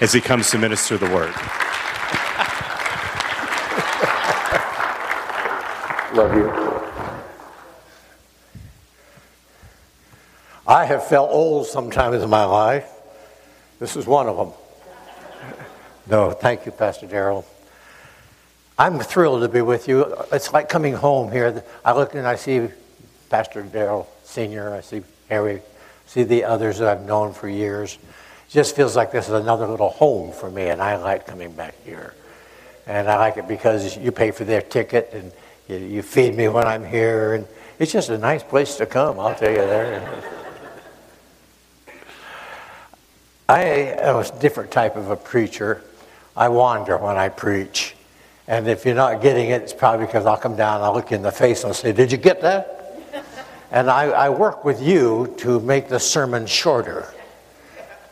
as he comes to minister the word. Love you. I have felt old sometimes in my life. This is one of them. No, thank you, Pastor Darrell. I'm thrilled to be with you. It's like coming home here. I look and I see Pastor Darrell Sr., I see Harry, see the others that I've known for years. Just feels like this is another little home for me, and I like coming back here. And I like it because you pay for their ticket and you, you feed me when I'm here, and it's just a nice place to come, I'll tell you that. I am a different type of a preacher. I wander when I preach. And if you're not getting it, it's probably because I'll come down, I'll look you in the face, and I'll say, Did you get that? and I, I work with you to make the sermon shorter.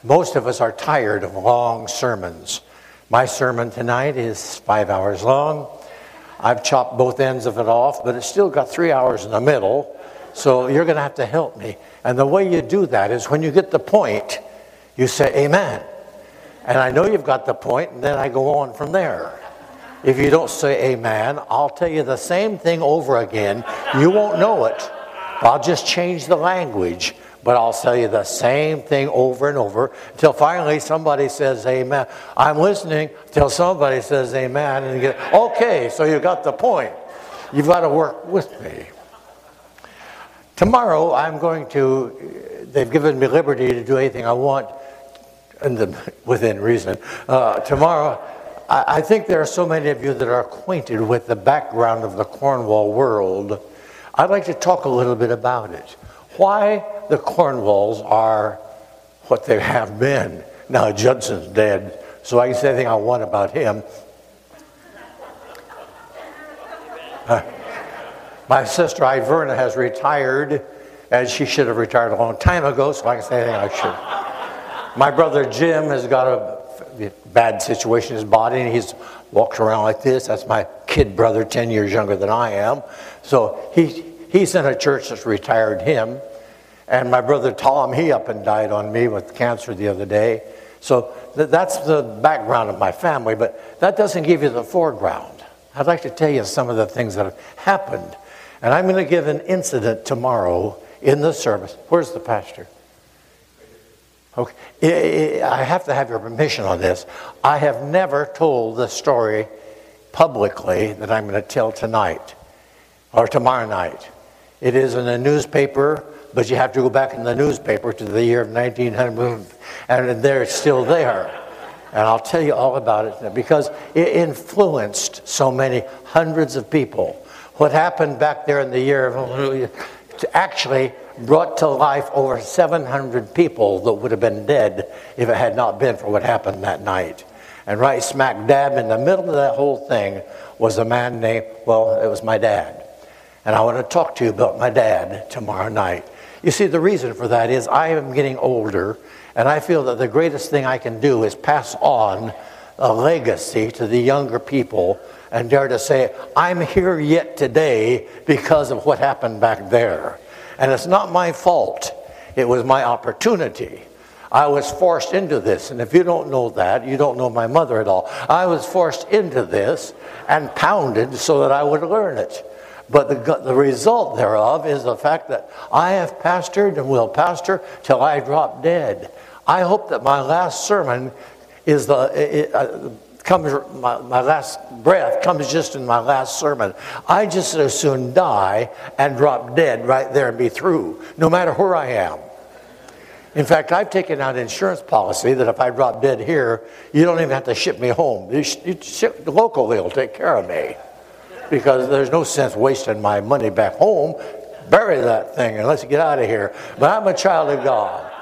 Most of us are tired of long sermons. My sermon tonight is five hours long. I've chopped both ends of it off, but it's still got three hours in the middle. So you're going to have to help me. And the way you do that is when you get the point, you say, Amen. And I know you've got the point, and then I go on from there. If you don't say amen, I'll tell you the same thing over again. You won't know it. I'll just change the language, but I'll tell you the same thing over and over until finally somebody says amen. I'm listening till somebody says amen, and you get, okay, so you got the point. You've got to work with me. Tomorrow, I'm going to, they've given me liberty to do anything I want the, within reason. Uh, tomorrow, I think there are so many of you that are acquainted with the background of the Cornwall world. I'd like to talk a little bit about it. Why the Cornwalls are what they have been. Now, Judson's dead, so I can say anything I want about him. Uh, my sister Iverna has retired, and she should have retired a long time ago, so I can say anything I should. My brother Jim has got a bad situation in his body, and he's walks around like this. That's my kid brother, 10 years younger than I am. So he, he's in a church that's retired him. And my brother Tom, he up and died on me with cancer the other day. So th- that's the background of my family, but that doesn't give you the foreground. I'd like to tell you some of the things that have happened. And I'm going to give an incident tomorrow in the service. Where's the pastor? Okay. I have to have your permission on this. I have never told the story publicly that I'm going to tell tonight or tomorrow night. It is in a newspaper, but you have to go back in the newspaper to the year of 1900, and they're still there. And I'll tell you all about it because it influenced so many hundreds of people. What happened back there in the year of actually brought to life over 700 people that would have been dead if it had not been for what happened that night. And right smack dab in the middle of that whole thing was a man named, well, it was my dad. And I want to talk to you about my dad tomorrow night. You see, the reason for that is I am getting older, and I feel that the greatest thing I can do is pass on a legacy to the younger people and dare to say, I'm here yet today because of what happened back there. And it's not my fault, it was my opportunity. I was forced into this. And if you don't know that, you don't know my mother at all. I was forced into this and pounded so that I would learn it. But the, the result thereof is the fact that I have pastored and will pastor till I drop dead. I hope that my last sermon is the, it, uh, comes, my, my last breath comes just in my last sermon. I just as soon die and drop dead right there and be through, no matter where I am. In fact, I've taken out insurance policy that if I drop dead here, you don't even have to ship me home. You ship, locally will take care of me because there's no sense wasting my money back home. Bury that thing and let's get out of here. But I'm a child of God.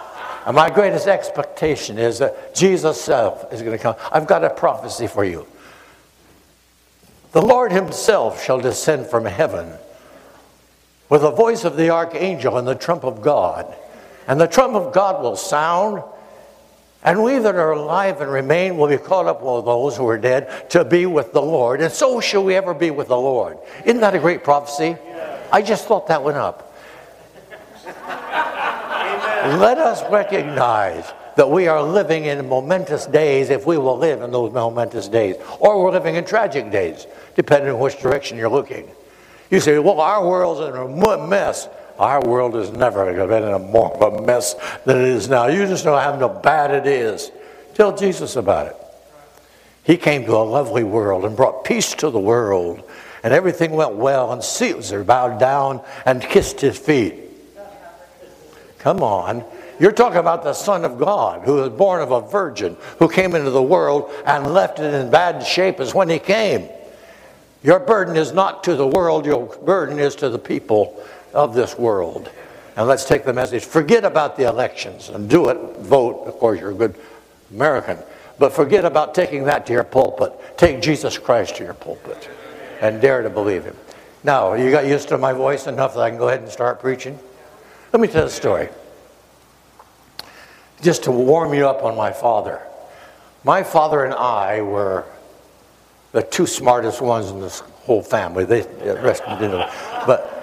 And my greatest expectation is that Jesus self is going to come. I've got a prophecy for you. The Lord Himself shall descend from heaven with the voice of the archangel and the trump of God. And the trump of God will sound, and we that are alive and remain will be caught up with those who are dead to be with the Lord. And so shall we ever be with the Lord. Isn't that a great prophecy? I just thought that one up let us recognize that we are living in momentous days if we will live in those momentous days. Or we're living in tragic days, depending on which direction you're looking. You say, well, our world's in a mess. Our world has never going been in a more of a mess than it is now. You just know how bad it is. Tell Jesus about it. He came to a lovely world and brought peace to the world, and everything went well, and Caesar bowed down and kissed his feet. Come on. You're talking about the Son of God who was born of a virgin, who came into the world and left it in bad shape as when he came. Your burden is not to the world, your burden is to the people of this world. And let's take the message. Forget about the elections and do it, vote. Of course, you're a good American. But forget about taking that to your pulpit. Take Jesus Christ to your pulpit and dare to believe him. Now, you got used to my voice enough that I can go ahead and start preaching? Let me tell a story. Just to warm you up on my father. My father and I were the two smartest ones in this whole family. They, the rest didn't. But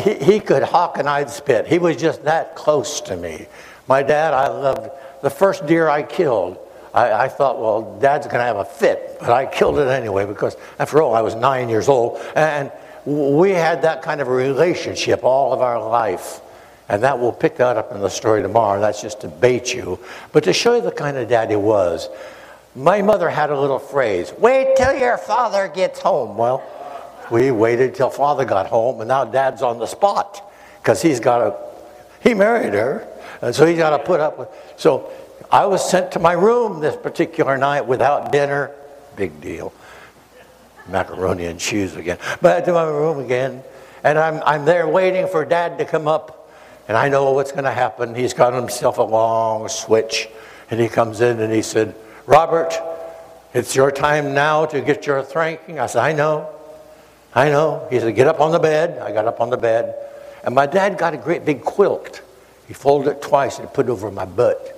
he, he could hawk and I'd spit. He was just that close to me. My dad, I loved the first deer I killed. I, I thought, well, dad's going to have a fit, but I killed it anyway because, after all, I was nine years old. And we had that kind of a relationship all of our life. And that we'll pick that up in the story tomorrow. That's just to bait you. But to show you the kind of dad he was, my mother had a little phrase wait till your father gets home. Well, we waited till father got home, and now dad's on the spot because he's got a, he married her, and so he's got to put up with. So I was sent to my room this particular night without dinner. Big deal. Macaroni and cheese again. But to my room again, and I'm, I'm there waiting for dad to come up, and I know what's going to happen. He's got himself a long switch, and he comes in and he said, Robert, it's your time now to get your thanking. I said, I know. I know. He said, Get up on the bed. I got up on the bed. And my dad got a great big quilt. He folded it twice and put it over my butt.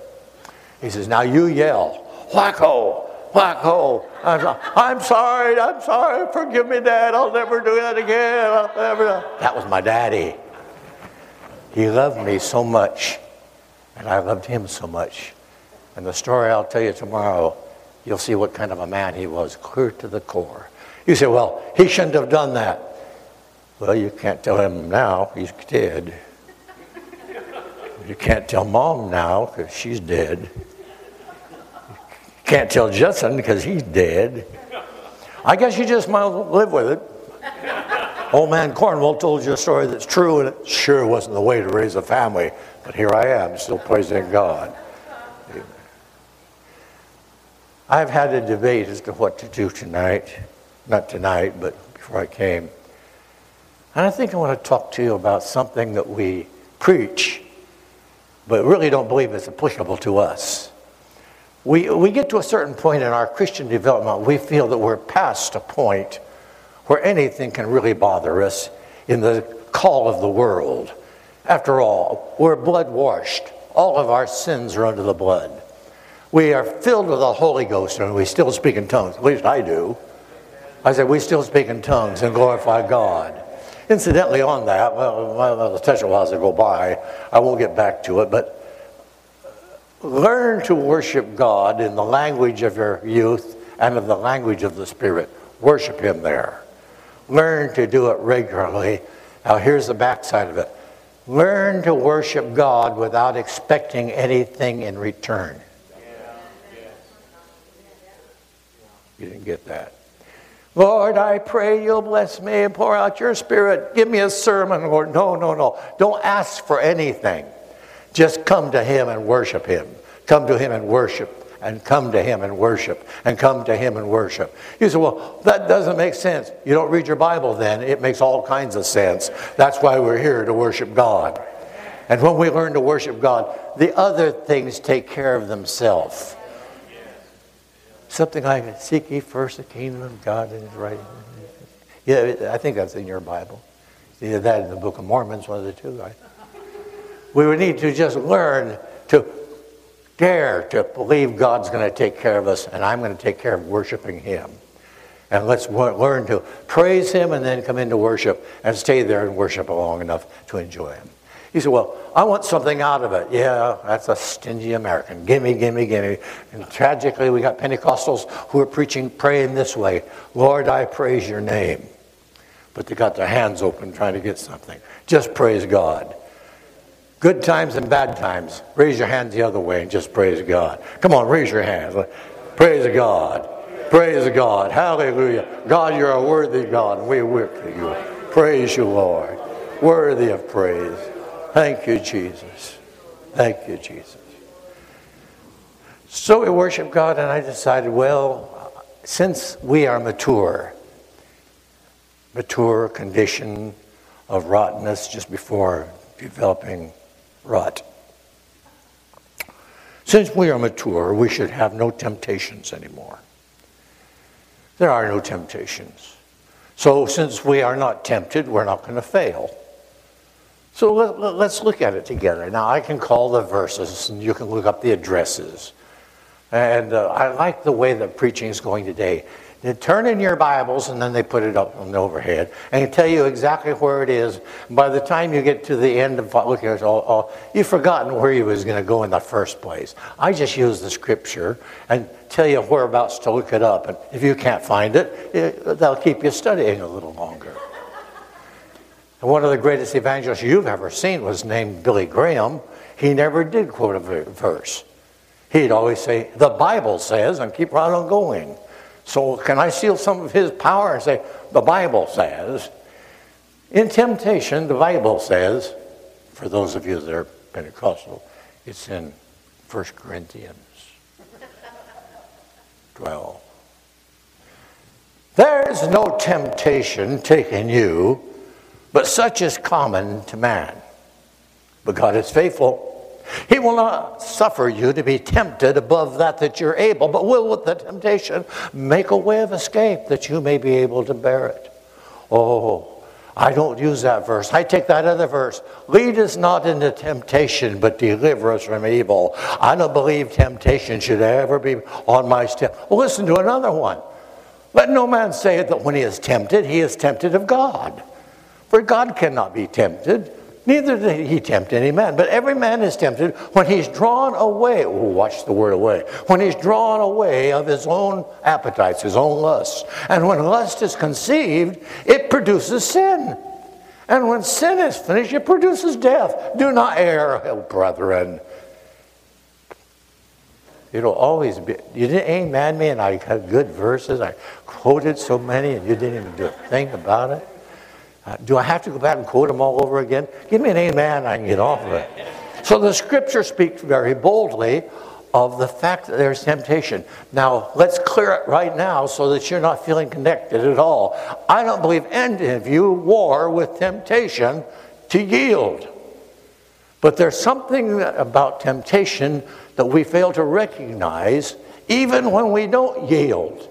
He says, Now you yell, whacko, whacko. I'm I'm sorry, I'm sorry. Forgive me, Dad. I'll never do that again. I'll never. That was my daddy. He loved me so much, and I loved him so much. And the story I'll tell you tomorrow, you'll see what kind of a man he was, clear to the core. You say, well, he shouldn't have done that. Well, you can't tell him now, he's dead. You can't tell mom now because she's dead. You can't tell Judson because he's dead. I guess you just might live with it. Old man Cornwall told you a story that's true, and it sure wasn't the way to raise a family. But here I am, still praising God. I've had a debate as to what to do tonight not tonight, but before I came. And I think I want to talk to you about something that we preach, but really don't believe is applicable to us. We, we get to a certain point in our Christian development, we feel that we're past a point where anything can really bother us in the call of the world. After all, we're blood washed. All of our sins are under the blood. We are filled with the Holy Ghost and we still speak in tongues. At least I do. I said, we still speak in tongues and glorify God. Incidentally, on that, well, the a while to go by. I won't get back to it, but learn to worship God in the language of your youth and in the language of the Spirit. Worship Him there. Learn to do it regularly. Now, here's the backside of it learn to worship God without expecting anything in return. You didn't get that. Lord, I pray you'll bless me and pour out your spirit. Give me a sermon, Lord. No, no, no. Don't ask for anything. Just come to him and worship him. Come to him and worship, and come to him and worship, and come to him and worship. You say, well, that doesn't make sense. You don't read your Bible then. It makes all kinds of sense. That's why we're here to worship God. And when we learn to worship God, the other things take care of themselves. Something like seek ye first the kingdom of God and his right. Yeah, I think that's in your Bible. Either that in the Book of Mormons, one of the two. Right? We would need to just learn to dare to believe God's going to take care of us, and I'm going to take care of worshiping Him. And let's learn to praise Him and then come into worship and stay there and worship long enough to enjoy Him. He said, Well, I want something out of it. Yeah, that's a stingy American. Gimme, gimme, gimme. And tragically, we got Pentecostals who are preaching, praying this way Lord, I praise your name. But they got their hands open trying to get something. Just praise God. Good times and bad times. Raise your hands the other way and just praise God. Come on, raise your hands. Praise God. Praise God. Hallelujah. God, you're a worthy God. We for you. Praise you, Lord. Worthy of praise. Thank you, Jesus. Thank you, Jesus. So we worship God, and I decided, well, since we are mature, mature condition of rottenness just before developing rot. Since we are mature, we should have no temptations anymore. There are no temptations. So, since we are not tempted, we're not going to fail. So, let, us look at it together. Now, I can call the verses, and you can look up the addresses. And uh, I like the way the preaching is going today. They turn in your Bibles and then they put it up on the overhead and tell you exactly where it is. By the time you get to the end of looking at all, all you've forgotten where you was going to go in the first place. I just use the scripture and tell you whereabouts to look it up. And if you can't find it, it they'll keep you studying a little longer. And one of the greatest evangelists you've ever seen was named Billy Graham. He never did quote a verse. He'd always say, The Bible says, and keep right on going. So, can I steal some of his power and say, the Bible says? In temptation, the Bible says, for those of you that are Pentecostal, it's in 1 Corinthians 12. There's no temptation taking you, but such is common to man. But God is faithful he will not suffer you to be tempted above that that you're able, but will with the temptation make a way of escape that you may be able to bear it. Oh, I don't use that verse. I take that other verse. Lead us not into temptation, but deliver us from evil. I don't believe temptation should ever be on my step. Well, listen to another one. Let no man say that when he is tempted, he is tempted of God. For God cannot be tempted Neither did he tempt any man. But every man is tempted when he's drawn away. Oh, watch the word away. When he's drawn away of his own appetites, his own lusts. And when lust is conceived, it produces sin. And when sin is finished, it produces death. Do not err, brethren. It'll always be. You didn't amen me, and I had good verses. I quoted so many, and you didn't even do a thing about it. Uh, do I have to go back and quote them all over again? Give me an amen, I can get off of it. So the scripture speaks very boldly of the fact that there's temptation. Now, let's clear it right now so that you're not feeling connected at all. I don't believe any of you war with temptation to yield. But there's something about temptation that we fail to recognize even when we don't yield.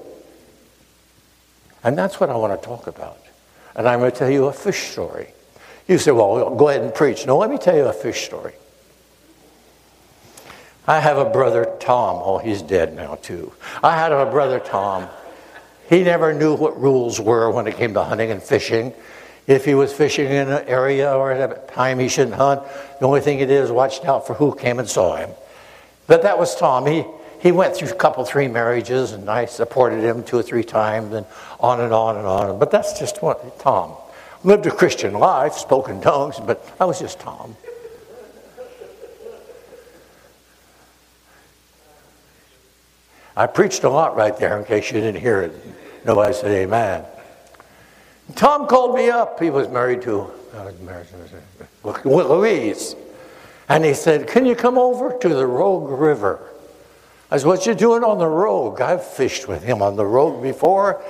And that's what I want to talk about and I'm going to tell you a fish story. You say, well, go ahead and preach. No, let me tell you a fish story. I have a brother, Tom. Oh, he's dead now, too. I had a brother, Tom. He never knew what rules were when it came to hunting and fishing. If he was fishing in an area or at a time he shouldn't hunt, the only thing he did is watch out for who came and saw him. But that was Tom. He, he went through a couple, three marriages, and I supported him two or three times, and on and on and on. But that's just what Tom lived a Christian life, spoke in tongues, but I was just Tom. I preached a lot right there in case you didn't hear it. Nobody said amen. Tom called me up. He was married to uh, married to Louise. And he said, Can you come over to the Rogue River? I said, What you doing on the Rogue? I've fished with him on the Rogue before.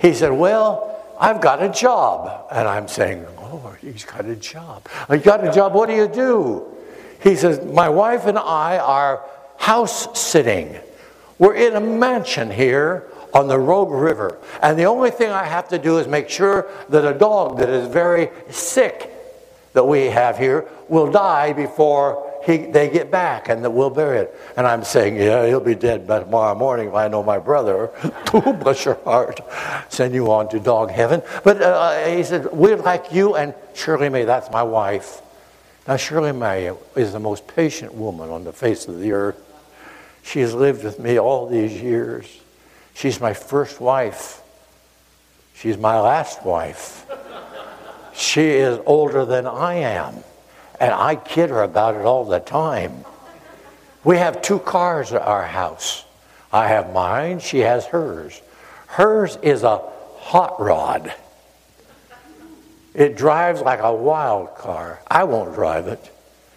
He said, Well, I've got a job. And I'm saying, Oh, he's got a job. I got a job. What do you do? He says, My wife and I are house sitting. We're in a mansion here on the Rogue River. And the only thing I have to do is make sure that a dog that is very sick that we have here will die before he, they get back and we'll bury it. And I'm saying, yeah, he'll be dead by tomorrow morning if I know my brother. Bless your heart. Send you on to dog heaven. But uh, he said, we're like you and Shirley May, that's my wife. Now, Shirley May is the most patient woman on the face of the earth. She has lived with me all these years. She's my first wife. She's my last wife. She is older than I am, and I kid her about it all the time. We have two cars at our house. I have mine, she has hers. Hers is a hot rod. It drives like a wild car. I won't drive it.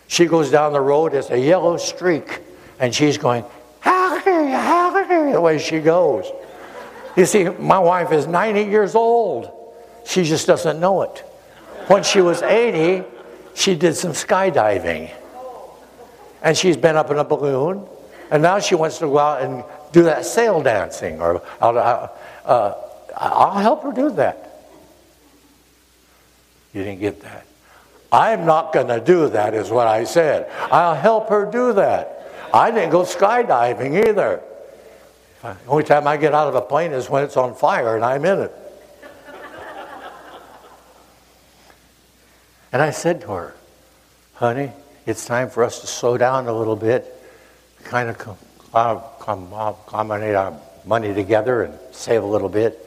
She goes down the road, it's a yellow streak, and she's going, the way she goes. You see, my wife is 90 years old. She just doesn't know it. When she was 80, she did some skydiving. And she's been up in a balloon. And now she wants to go out and do that sail dancing. Or I'll, uh, uh, I'll help her do that. You didn't get that. I'm not going to do that, is what I said. I'll help her do that. I didn't go skydiving either. The only time I get out of a plane is when it's on fire and I'm in it. And I said to her, honey, it's time for us to slow down a little bit, kind of com- uh, com- uh, combine our money together and save a little bit.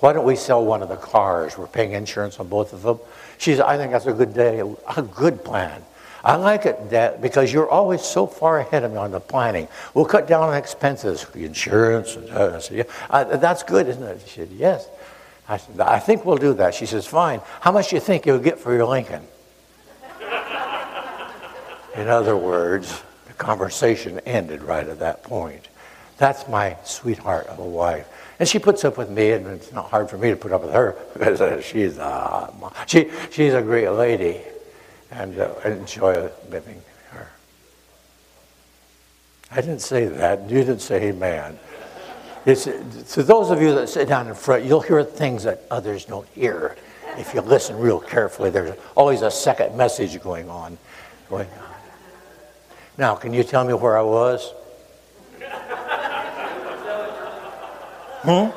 Why don't we sell one of the cars? We're paying insurance on both of them. She said, I think that's a good day, a good plan. I like it, that, because you're always so far ahead of me on the planning. We'll cut down on expenses, insurance. Uh, I said, yeah. Uh, that's good, isn't it? She said, yes. I said, I think we'll do that. She says, fine. How much do you think you'll get for your Lincoln? In other words, the conversation ended right at that point. That's my sweetheart of a wife. And she puts up with me, and it's not hard for me to put up with her because she's, a, she, she's a great lady and uh, enjoy living her. I didn't say that. You didn't say amen. It's, to those of you that sit down in front, you'll hear things that others don't hear. If you listen real carefully, there's always a second message going on. Going on. Now, can you tell me where I was? Hmm?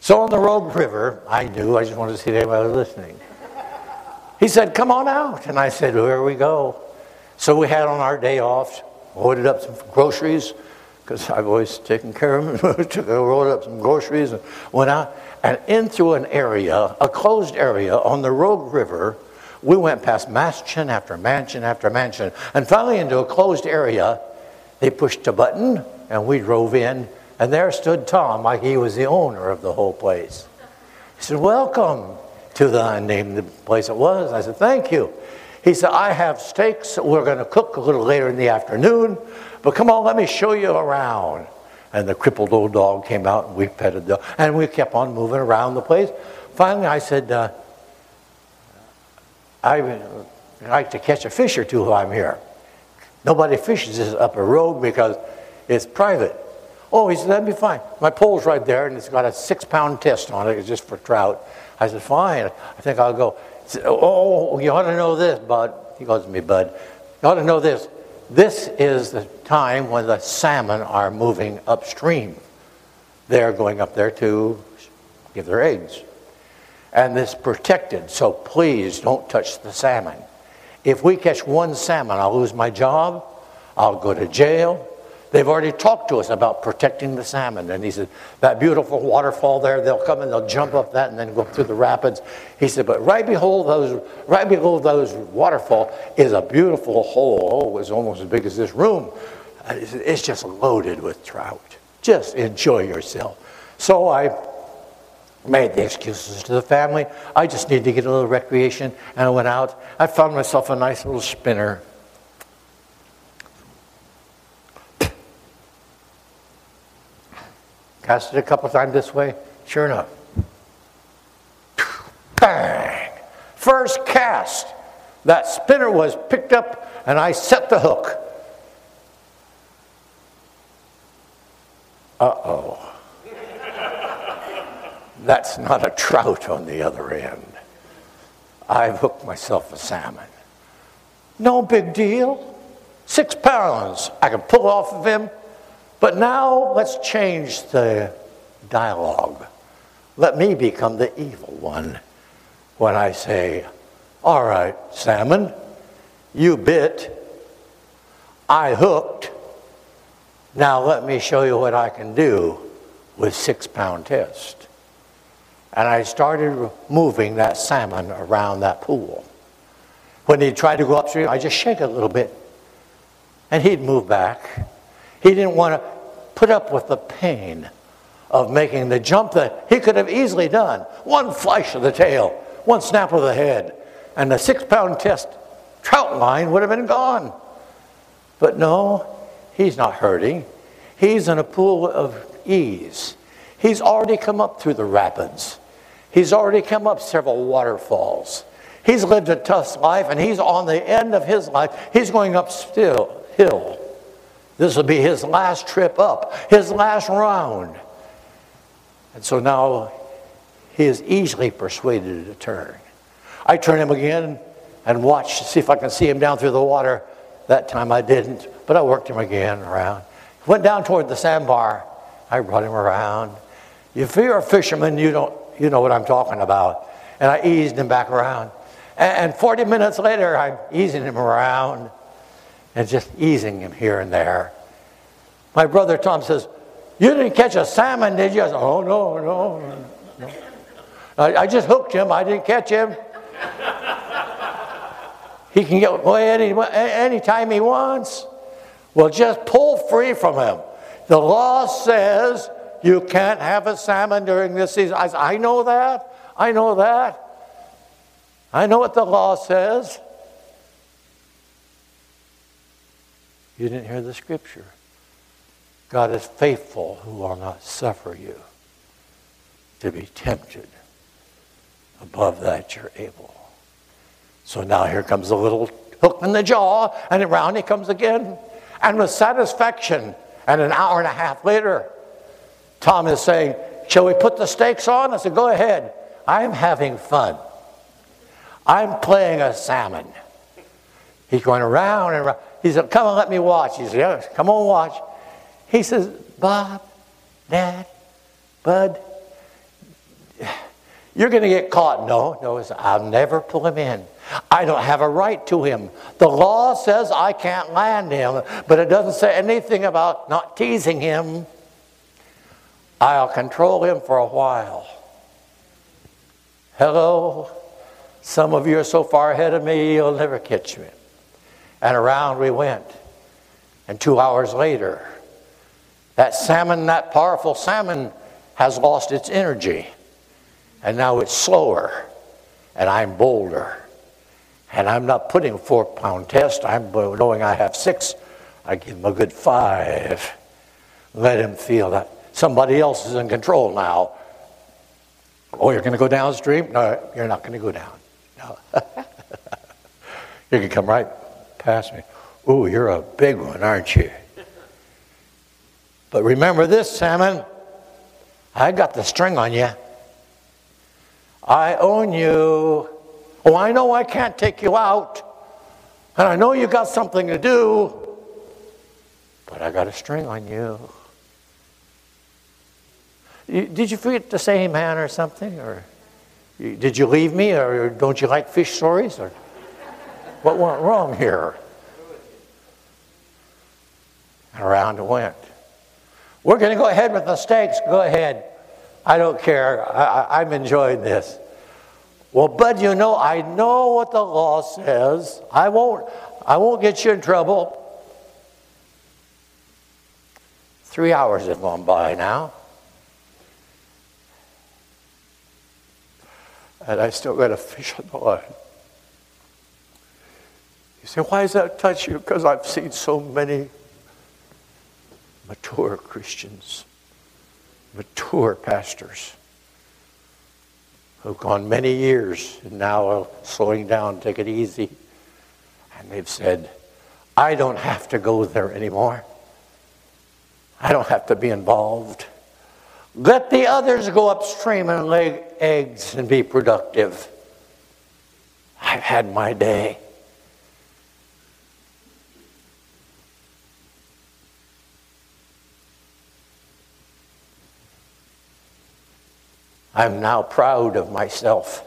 So on the Rogue River, I knew, I just wanted to see if anybody was listening. He said, Come on out. And I said, Here we go. So we had on our day off, loaded up some groceries, because I've always taken care of them. Took, loaded up some groceries and went out. And in through an area, a closed area on the Rogue River, we went past mansion after mansion after mansion. And finally, into a closed area, they pushed a button and we drove in and there stood Tom like he was the owner of the whole place. He said, Welcome to the, I named the place it was. I said, Thank you. He said, I have steaks we're going to cook a little later in the afternoon, but come on, let me show you around. And the crippled old dog came out and we petted the and we kept on moving around the place. Finally, I said, uh, I like to catch a fish or two while I'm here. Nobody fishes this up a road because it's private. Oh, he said, that'd be fine. My pole's right there, and it's got a six pound test on it. It's just for trout. I said, fine. I think I'll go. Oh, you ought to know this, Bud. He calls me Bud. You ought to know this. This is the time when the salmon are moving upstream. They're going up there to give their eggs. And this protected, so please don't touch the salmon. If we catch one salmon, I'll lose my job, I'll go to jail, They've already talked to us about protecting the salmon. And he said, that beautiful waterfall there, they'll come and they'll jump up that and then go through the rapids. He said, but right below those, right below those waterfall is a beautiful hole. Oh, it's almost as big as this room. It's just loaded with trout. Just enjoy yourself. So I made the excuses to the family. I just need to get a little recreation. And I went out. I found myself a nice little spinner Cast it a couple times this way. Sure enough. Bang! First cast. That spinner was picked up and I set the hook. Uh oh. That's not a trout on the other end. I've hooked myself a salmon. No big deal. Six pounds. I can pull off of him but now let's change the dialogue. Let me become the evil one. when I say, All right, salmon, you bit, I hooked. Now let me show you what I can do with six pound test. And I started moving that salmon around that pool. When he tried to go upstream, I just shake it a little bit. And he'd move back. He didn't want to put up with the pain of making the jump that he could have easily done. One flash of the tail, one snap of the head, and the six pound test trout line would have been gone. But no, he's not hurting. He's in a pool of ease. He's already come up through the rapids. He's already come up several waterfalls. He's lived a tough life and he's on the end of his life. He's going up still hill. This will be his last trip up, his last round. And so now he is easily persuaded to turn. I turn him again and watch to see if I can see him down through the water. That time I didn't, but I worked him again around. Went down toward the sandbar. I brought him around. If you're a fisherman, you don't you know what I'm talking about. And I eased him back around. And 40 minutes later, I'm easing him around and just easing him here and there. My brother Tom says, You didn't catch a salmon, did you? I said, Oh, no, no, no. I, I just hooked him, I didn't catch him. he can get away any, anytime he wants. Well, just pull free from him. The law says you can't have a salmon during this season. I, I know that. I know that. I know what the law says. You didn't hear the scripture. God is faithful who will not suffer you to be tempted above that you're able. So now here comes a little hook in the jaw, and around he comes again. And with satisfaction, and an hour and a half later, Tom is saying, Shall we put the steaks on? I said, Go ahead. I'm having fun. I'm playing a salmon. He's going around and around. He said, Come and let me watch. He said, Yes, come on, watch. He says, Bob, Dad, Bud, you're going to get caught. No, no, I'll never pull him in. I don't have a right to him. The law says I can't land him, but it doesn't say anything about not teasing him. I'll control him for a while. Hello? Some of you are so far ahead of me, you'll never catch me. And around we went. And two hours later, that salmon, that powerful salmon, has lost its energy. And now it's slower. And I'm bolder. And I'm not putting a four pound test. I'm knowing I have six. I give him a good five. Let him feel that somebody else is in control now. Oh, you're going to go downstream? No, you're not going to go down. No. you can come right past me. Ooh, you're a big one, aren't you? But remember this, salmon. I got the string on you. I own you. Oh, I know I can't take you out. And I know you got something to do. But I got a string on you. Did you forget to say amen or something? Or did you leave me? Or don't you like fish stories? Or what went wrong here? And around it went. We're going to go ahead with the steaks. Go ahead. I don't care. I, am enjoying this. Well, Bud, you know, I know what the law says. I won't, I won't get you in trouble. Three hours have gone by now. And I still got a fish on the line. You say, why does that touch you? Because I've seen so many mature Christians, mature pastors who've gone many years and now are slowing down, take it easy. And they've said, I don't have to go there anymore. I don't have to be involved. Let the others go upstream and lay eggs and be productive. I've had my day. I'm now proud of myself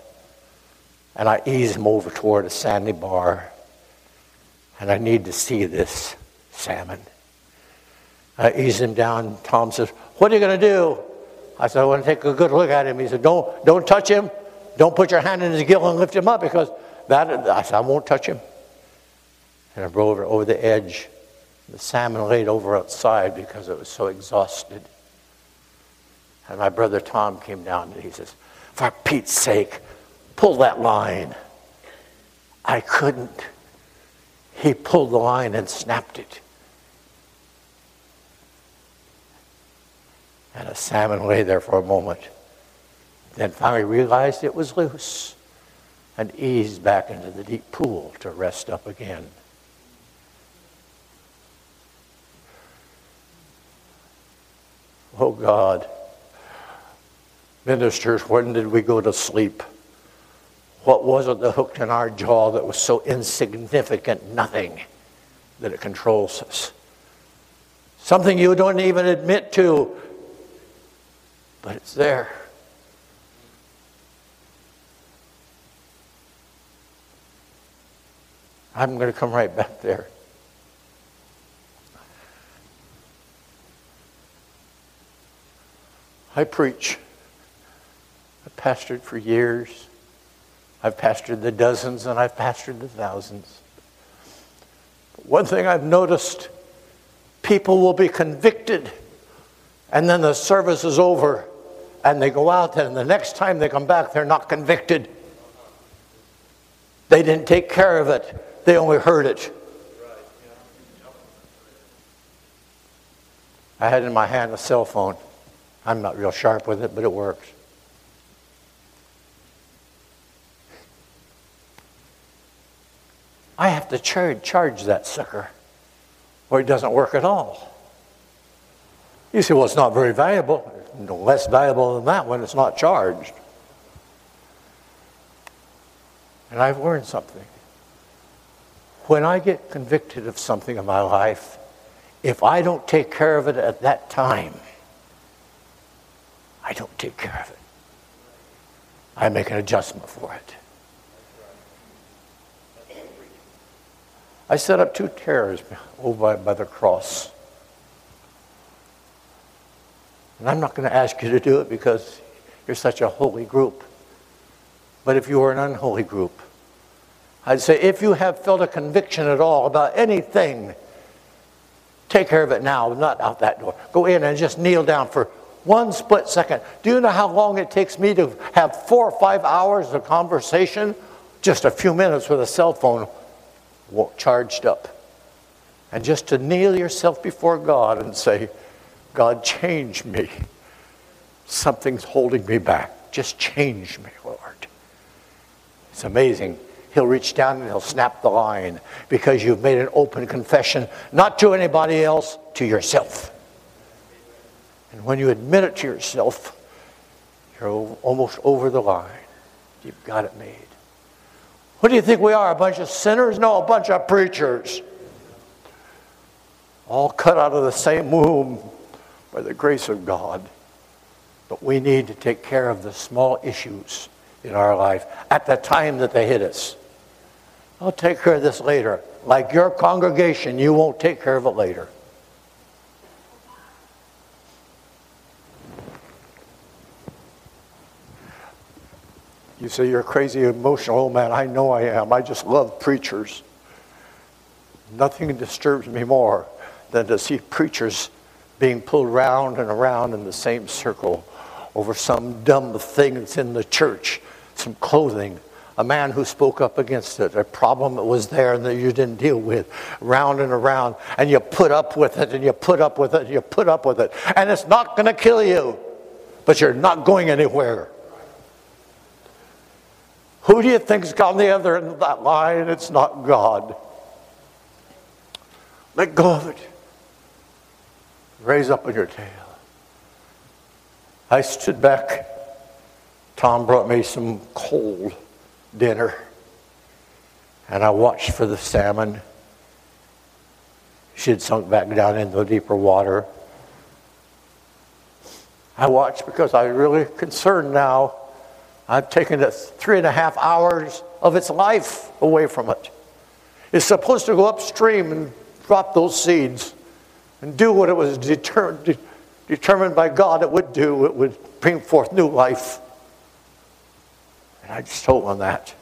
And I ease him over toward a sandy bar. And I need to see this salmon. I ease him down. Tom says, What are you going to do? I said, I want to take a good look at him. He said, Don't, don't touch him. Don't put your hand in his gill and lift him up because that, I said, I won't touch him. And I rode over, over the edge. The salmon laid over outside because it was so exhausted. And my brother Tom came down and he says, For Pete's sake, pull that line. I couldn't. He pulled the line and snapped it. And a salmon lay there for a moment. Then finally realized it was loose and eased back into the deep pool to rest up again. Oh God, ministers, when did we go to sleep? What was it that hooked in our jaw that was so insignificant, nothing, that it controls us? Something you don't even admit to, but it's there. I'm going to come right back there. I preach. Pastored for years. I've pastored the dozens and I've pastored the thousands. One thing I've noticed people will be convicted, and then the service is over, and they go out, and the next time they come back, they're not convicted. They didn't take care of it, they only heard it. I had in my hand a cell phone. I'm not real sharp with it, but it works. I have to charge, charge that sucker, or it doesn't work at all. You say, well, it's not very valuable. No less valuable than that when it's not charged. And I've learned something. When I get convicted of something in my life, if I don't take care of it at that time, I don't take care of it. I make an adjustment for it. I set up two chairs over by, by the cross. And I'm not going to ask you to do it because you're such a holy group. But if you were an unholy group, I'd say if you have felt a conviction at all about anything, take care of it now, not out that door. Go in and just kneel down for one split second. Do you know how long it takes me to have four or five hours of conversation? Just a few minutes with a cell phone charged up. And just to kneel yourself before God and say, God, change me. Something's holding me back. Just change me, Lord. It's amazing. He'll reach down and he'll snap the line because you've made an open confession, not to anybody else, to yourself. And when you admit it to yourself, you're almost over the line. You've got it made. What do you think we are? A bunch of sinners? No, a bunch of preachers. All cut out of the same womb by the grace of God. But we need to take care of the small issues in our life at the time that they hit us. I'll take care of this later. Like your congregation, you won't take care of it later. You say you're a crazy, emotional old man. I know I am. I just love preachers. Nothing disturbs me more than to see preachers being pulled round and around in the same circle over some dumb thing that's in the church, some clothing, a man who spoke up against it, a problem that was there and that you didn't deal with, round and around, and you put up with it and you put up with it and you put up with it, and it's not going to kill you, but you're not going anywhere. Who do you think's on the other end of that line? It's not God. Let go of it. Raise up on your tail. I stood back. Tom brought me some cold dinner. And I watched for the salmon. She had sunk back down into the deeper water. I watched because I was really concerned now I've taken three and a half hours of its life away from it. It's supposed to go upstream and drop those seeds and do what it was deter- de- determined by God it would do. It would bring forth new life. And I just told on that.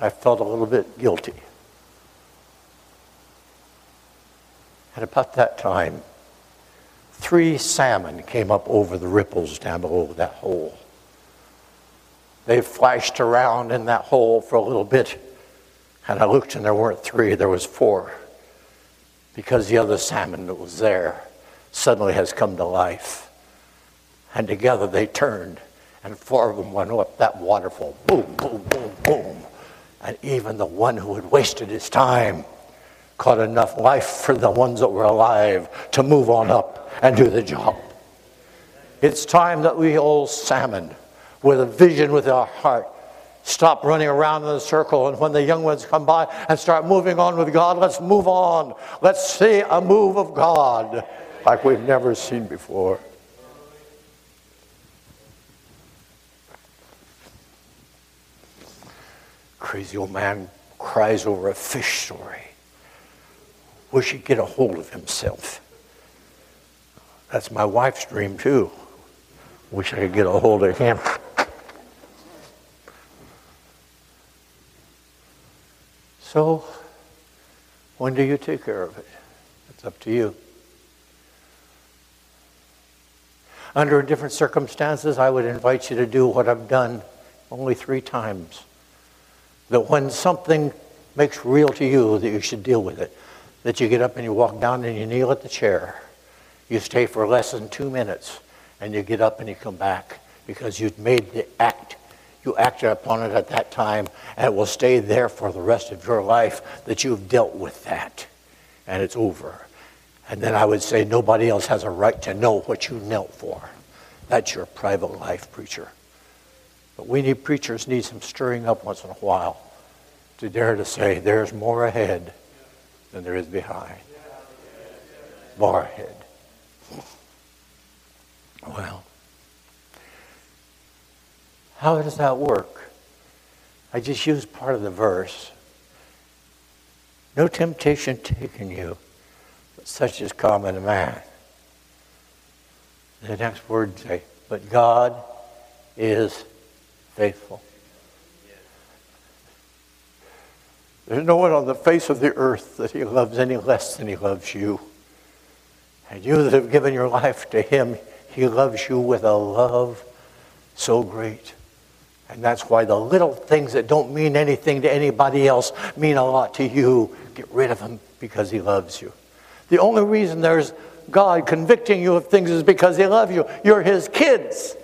I felt a little bit guilty. At about that time, three salmon came up over the ripples down below that hole. They flashed around in that hole for a little bit, and I looked and there weren't three, there was four. Because the other salmon that was there suddenly has come to life. And together they turned, and four of them went up that waterfall. Boom, boom, boom, boom. And even the one who had wasted his time caught enough life for the ones that were alive to move on up and do the job. It's time that we all salmon with a vision with our heart stop running around in a circle and when the young ones come by and start moving on with God, let's move on. Let's see a move of God like we've never seen before. Crazy old man cries over a fish story. Wish he'd get a hold of himself. That's my wife's dream, too. Wish I could get a hold of him. So, when do you take care of it? It's up to you. Under different circumstances, I would invite you to do what I've done only three times that when something makes real to you that you should deal with it, that you get up and you walk down and you kneel at the chair. You stay for less than two minutes and you get up and you come back because you've made the act. You acted upon it at that time and it will stay there for the rest of your life that you've dealt with that and it's over. And then I would say nobody else has a right to know what you knelt for. That's your private life, preacher. But we need preachers need some stirring up once in a while to dare to say there's more ahead than there is behind. More ahead. Well, how does that work? I just used part of the verse. No temptation taken you, but such is common to man. The next word say, but God is faithful. There's no one on the face of the earth that he loves any less than he loves you. And you that have given your life to him, he loves you with a love so great. And that's why the little things that don't mean anything to anybody else mean a lot to you. Get rid of them because he loves you. The only reason there's God convicting you of things is because he loves you. You're his kids.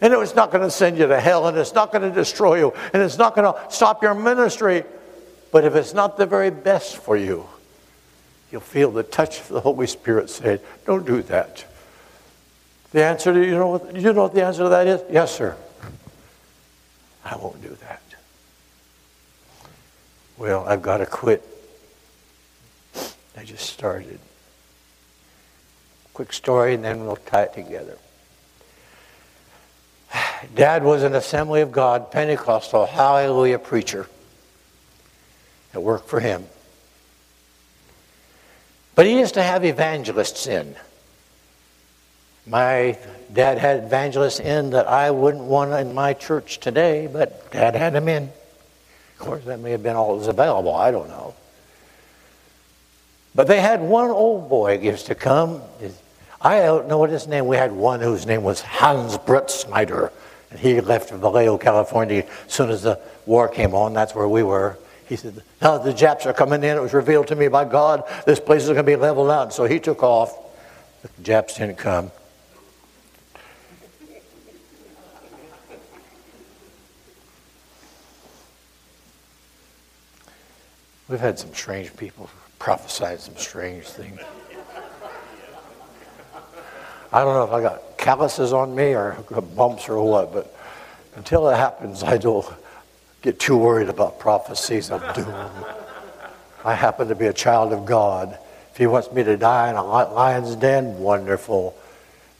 And it's not going to send you to hell, and it's not going to destroy you, and it's not going to stop your ministry. But if it's not the very best for you, you'll feel the touch of the Holy Spirit saying, Don't do that. The answer to you know you know what the answer to that is? Yes, sir. I won't do that. Well, I've got to quit. I just started. Quick story, and then we'll tie it together. Dad was an Assembly of God Pentecostal hallelujah preacher. It worked for him. But he used to have evangelists in. My dad had evangelists in that I wouldn't want in my church today, but dad had them in. Of course, that may have been all that was available. I don't know. But they had one old boy used to come. I don't know what his name. We had one whose name was Hans Brett Snyder. And he left Vallejo, California as soon as the war came on. That's where we were. He said, Now the Japs are coming in. It was revealed to me by God. This place is going to be leveled out. So he took off. The Japs didn't come. We've had some strange people prophesy some strange things. I don't know if I got calluses on me or bumps or what, but until it happens, I don't get too worried about prophecies of doom. I happen to be a child of God. If He wants me to die in a lion's den, wonderful.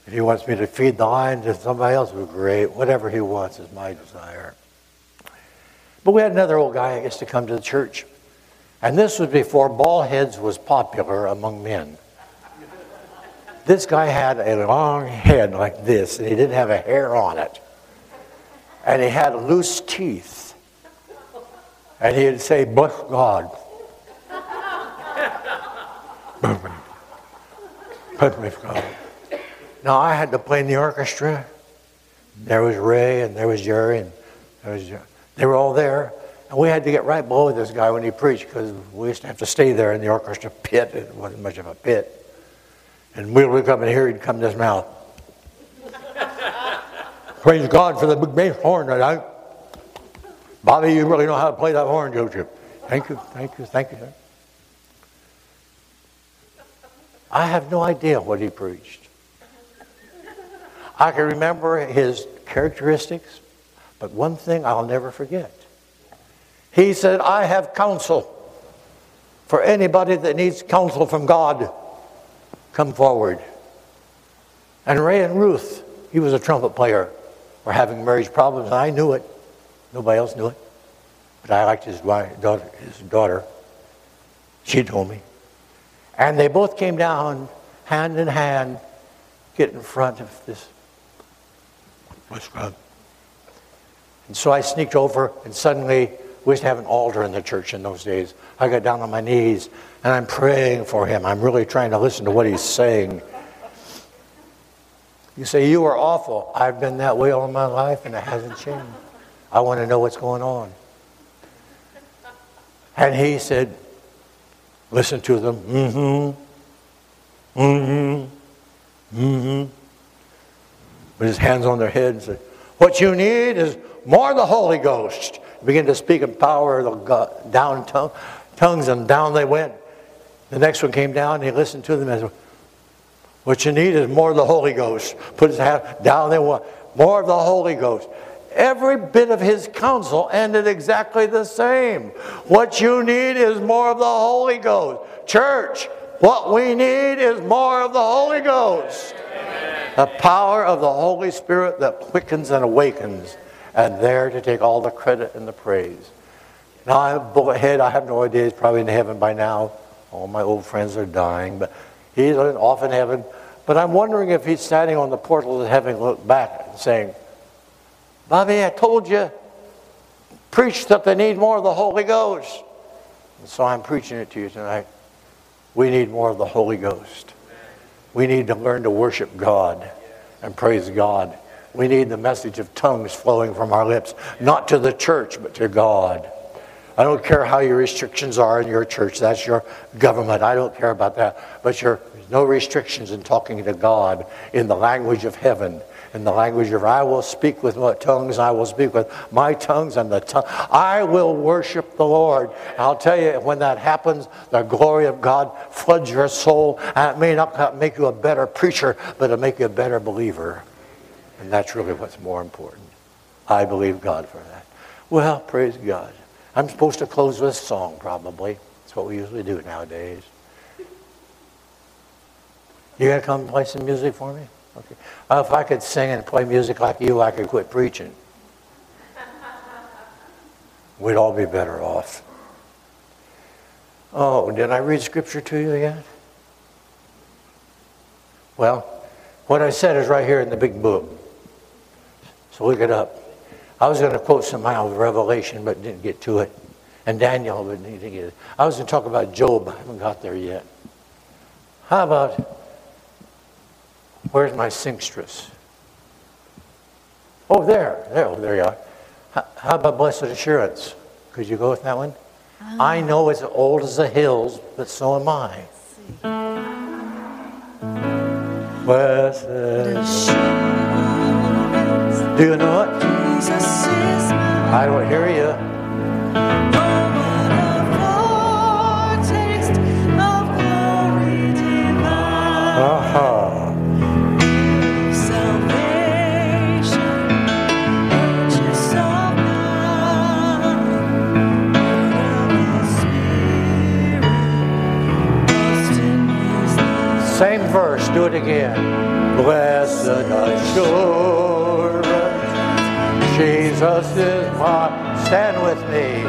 If he wants me to feed the lion to somebody else, great. Whatever he wants is my desire. But we had another old guy that used to come to the church. And this was before bald heads was popular among men. This guy had a long head like this, and he didn't have a hair on it. And he had loose teeth. And he'd say, Bless God. Bless God. Now I had to play in the orchestra. There was Ray and there was Jerry and there was they were all there. And we had to get right below this guy when he preached because we used to have to stay there in the orchestra pit. It wasn't much of a pit. And we would come in here, he'd come to his mouth. Praise God for the big bass horn tonight. Bobby, you really know how to play that horn, don't you? Thank you, thank you, thank you, sir. I have no idea what he preached. I can remember his characteristics, but one thing I'll never forget. He said, I have counsel for anybody that needs counsel from God. Come forward. And Ray and Ruth, he was a trumpet player, were having marriage problems, and I knew it. Nobody else knew it. But I liked his daughter. His daughter. She told me. And they both came down hand in hand, get in front of this and so I sneaked over, and suddenly we used to have an altar in the church in those days. I got down on my knees and I'm praying for him. I'm really trying to listen to what he's saying. You say, You are awful. I've been that way all my life and it hasn't changed. I want to know what's going on. And he said, Listen to them. Mm hmm. Mm hmm. Mm hmm with his hands on their head and said, What you need is more of the Holy Ghost. Begin to speak in power of the god down tongue, tongues, and down they went. The next one came down, and he listened to them and said, What you need is more of the Holy Ghost. Put his hand down they went. More of the Holy Ghost. Every bit of his counsel ended exactly the same. What you need is more of the Holy Ghost. Church, what we need is more of the Holy Ghost. The power of the Holy Spirit that quickens and awakens, and there to take all the credit and the praise. Now, I ahead, I have no idea, he's probably in heaven by now. All my old friends are dying, but he's off in heaven. But I'm wondering if he's standing on the portal of heaven, look back and saying, Bobby, I told you, preach that they need more of the Holy Ghost. And so I'm preaching it to you tonight. We need more of the Holy Ghost. We need to learn to worship God and praise God. We need the message of tongues flowing from our lips, not to the church, but to God. I don't care how your restrictions are in your church. That's your government. I don't care about that. But there's no restrictions in talking to God in the language of heaven in the language of I will speak with what tongues, I will speak with my tongues and the tongue. I will worship the Lord. I'll tell you, when that happens, the glory of God floods your soul, and it may not make you a better preacher, but it'll make you a better believer. And that's really what's more important. I believe God for that. Well, praise God. I'm supposed to close with a song, probably. That's what we usually do nowadays. You gonna come play some music for me? Okay. Well, if I could sing and play music like you, I could quit preaching. We'd all be better off. Oh, did I read scripture to you yet? Well, what I said is right here in the big book. So look it up. I was going to quote some out of Revelation, but didn't get to it. And Daniel, but didn't get it. I was going to talk about Job. I haven't got there yet. How about Where's my singstress? Oh, there. There, oh, there you are. How, about Blessed Assurance? Could you go with that one? I ah. know it's old as the hills, but so am I. Blessed Do you know it? I don't hear you. Same verse, do it again. Blessed assurance, Jesus is mine. Stand with me.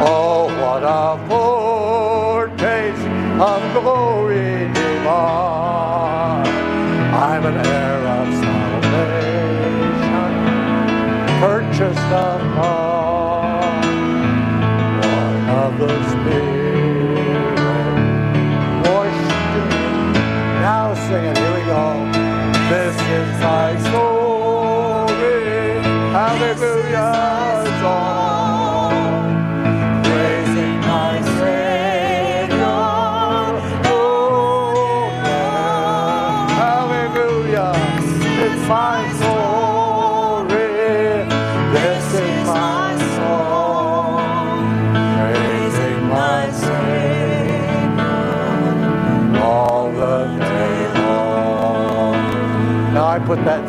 Oh, what a foretaste of glory divine. I'm an heir of salvation, purchased of God, This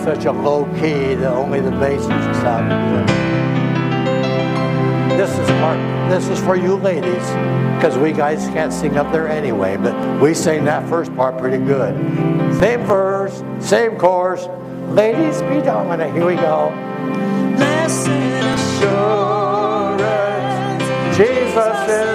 such a low key that only the basses sound good. This is part, this is for you ladies, because we guys can't sing up there anyway, but we sing that first part pretty good. Same verse, same chorus. Ladies, be dominant. Here we go. Blessed Assurance, Jesus is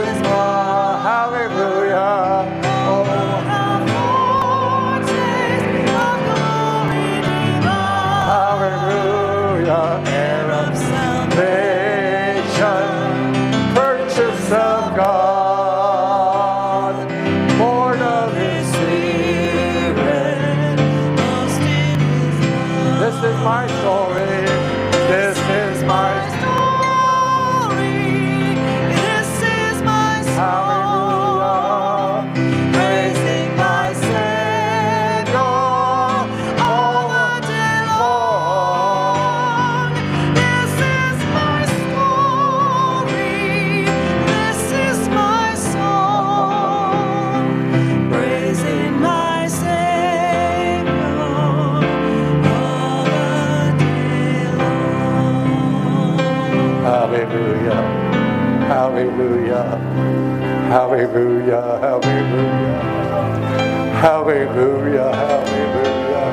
Hallelujah. Hallelujah.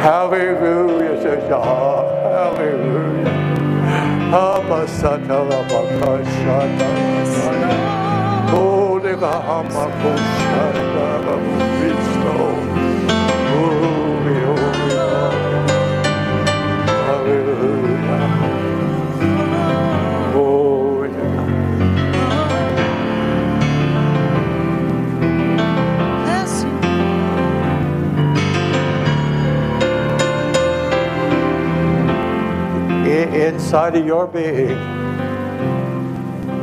Hallelujah. says God. Hallelujah. Holy Bahamakoshata. Cristo. Inside of your being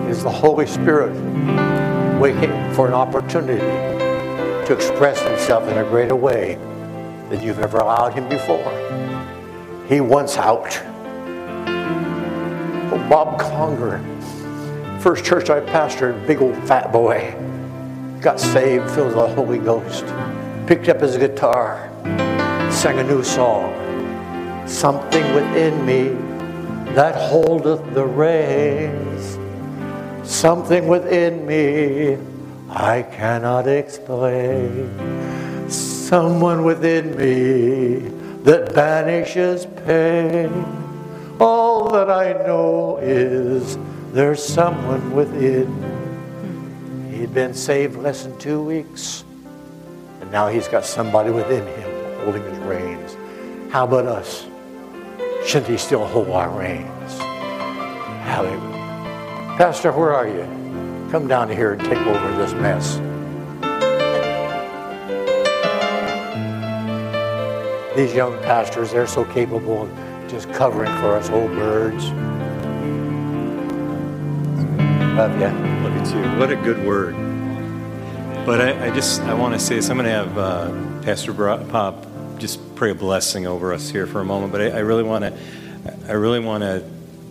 is the Holy Spirit waiting for an opportunity to express himself in a greater way than you've ever allowed him before. He wants out. Bob Conger, first church I pastored, big old fat boy, got saved, filled with the Holy Ghost, picked up his guitar, sang a new song something within me that holdeth the reins. Something within me I cannot explain. Someone within me that banishes pain. All that I know is there's someone within. He'd been saved less than two weeks, and now he's got somebody within him holding his reins. How about us? Shouldn't he still hold our reins? Hallelujah. Pastor, where are you? Come down here and take over this mess. These young pastors, they're so capable of just covering for us old birds. Love ya. Love you too. What a good word. But I, I just I want to say this. I'm going to have uh, Pastor Bob just pray a blessing over us here for a moment. But I, I really want to I really want to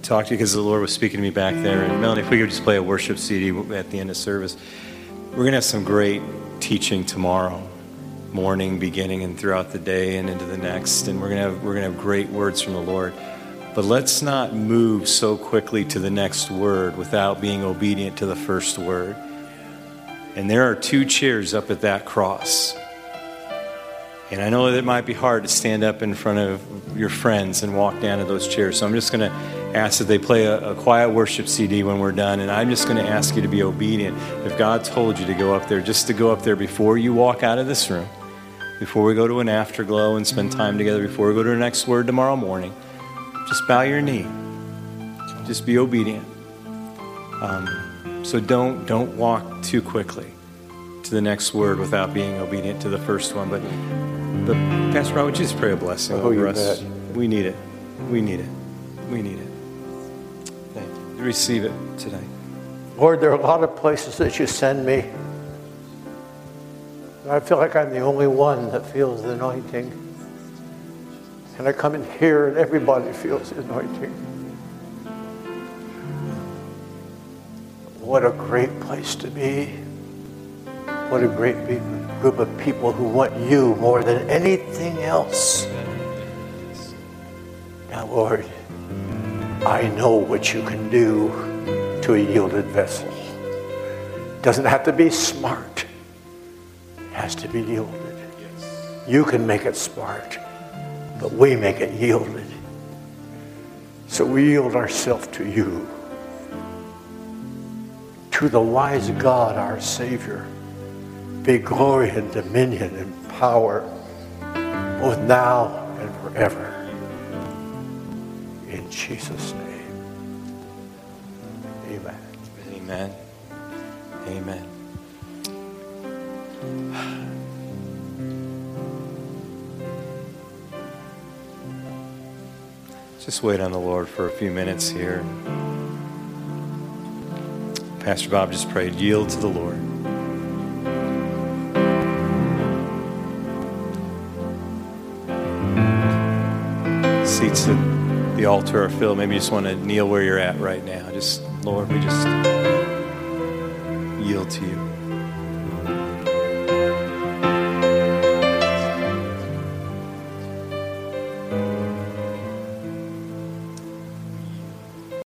talk to you because the Lord was speaking to me back there. And Melanie, if we could just play a worship CD at the end of service, we're going to have some great teaching tomorrow morning, beginning and throughout the day and into the next. And we're going to have we're going to have great words from the Lord. But let's not move so quickly to the next word without being obedient to the first word. And there are two chairs up at that cross. And I know that it might be hard to stand up in front of your friends and walk down to those chairs. So I'm just going to ask that they play a, a quiet worship CD when we're done. And I'm just going to ask you to be obedient. If God told you to go up there, just to go up there before you walk out of this room, before we go to an afterglow and spend time together, before we go to our next word tomorrow morning, just bow your knee. Just be obedient. Um, so don't don't walk too quickly to the next word without being obedient to the first one. But but Pastor Bob, would you just pray a blessing Oh, over us? bet. We need it. We need it. We need it. Thank you. Receive it today. Lord, there are a lot of places that you send me. I feel like I'm the only one that feels the anointing. And I come in here and everybody feels the anointing. What a great place to be. What a great group of people who want you more than anything else. Now, Lord, I know what you can do to a yielded vessel. Doesn't have to be smart. It has to be yielded. You can make it smart, but we make it yielded. So we yield ourselves to you, to the wise God, our Savior. Be glory and dominion and power, both now and forever. In Jesus' name. Amen. Amen. Amen. Just wait on the Lord for a few minutes here. Pastor Bob just prayed, yield to the Lord. Seats at the altar are filled. Maybe you just want to kneel where you're at right now. Just, Lord, we just yield to you.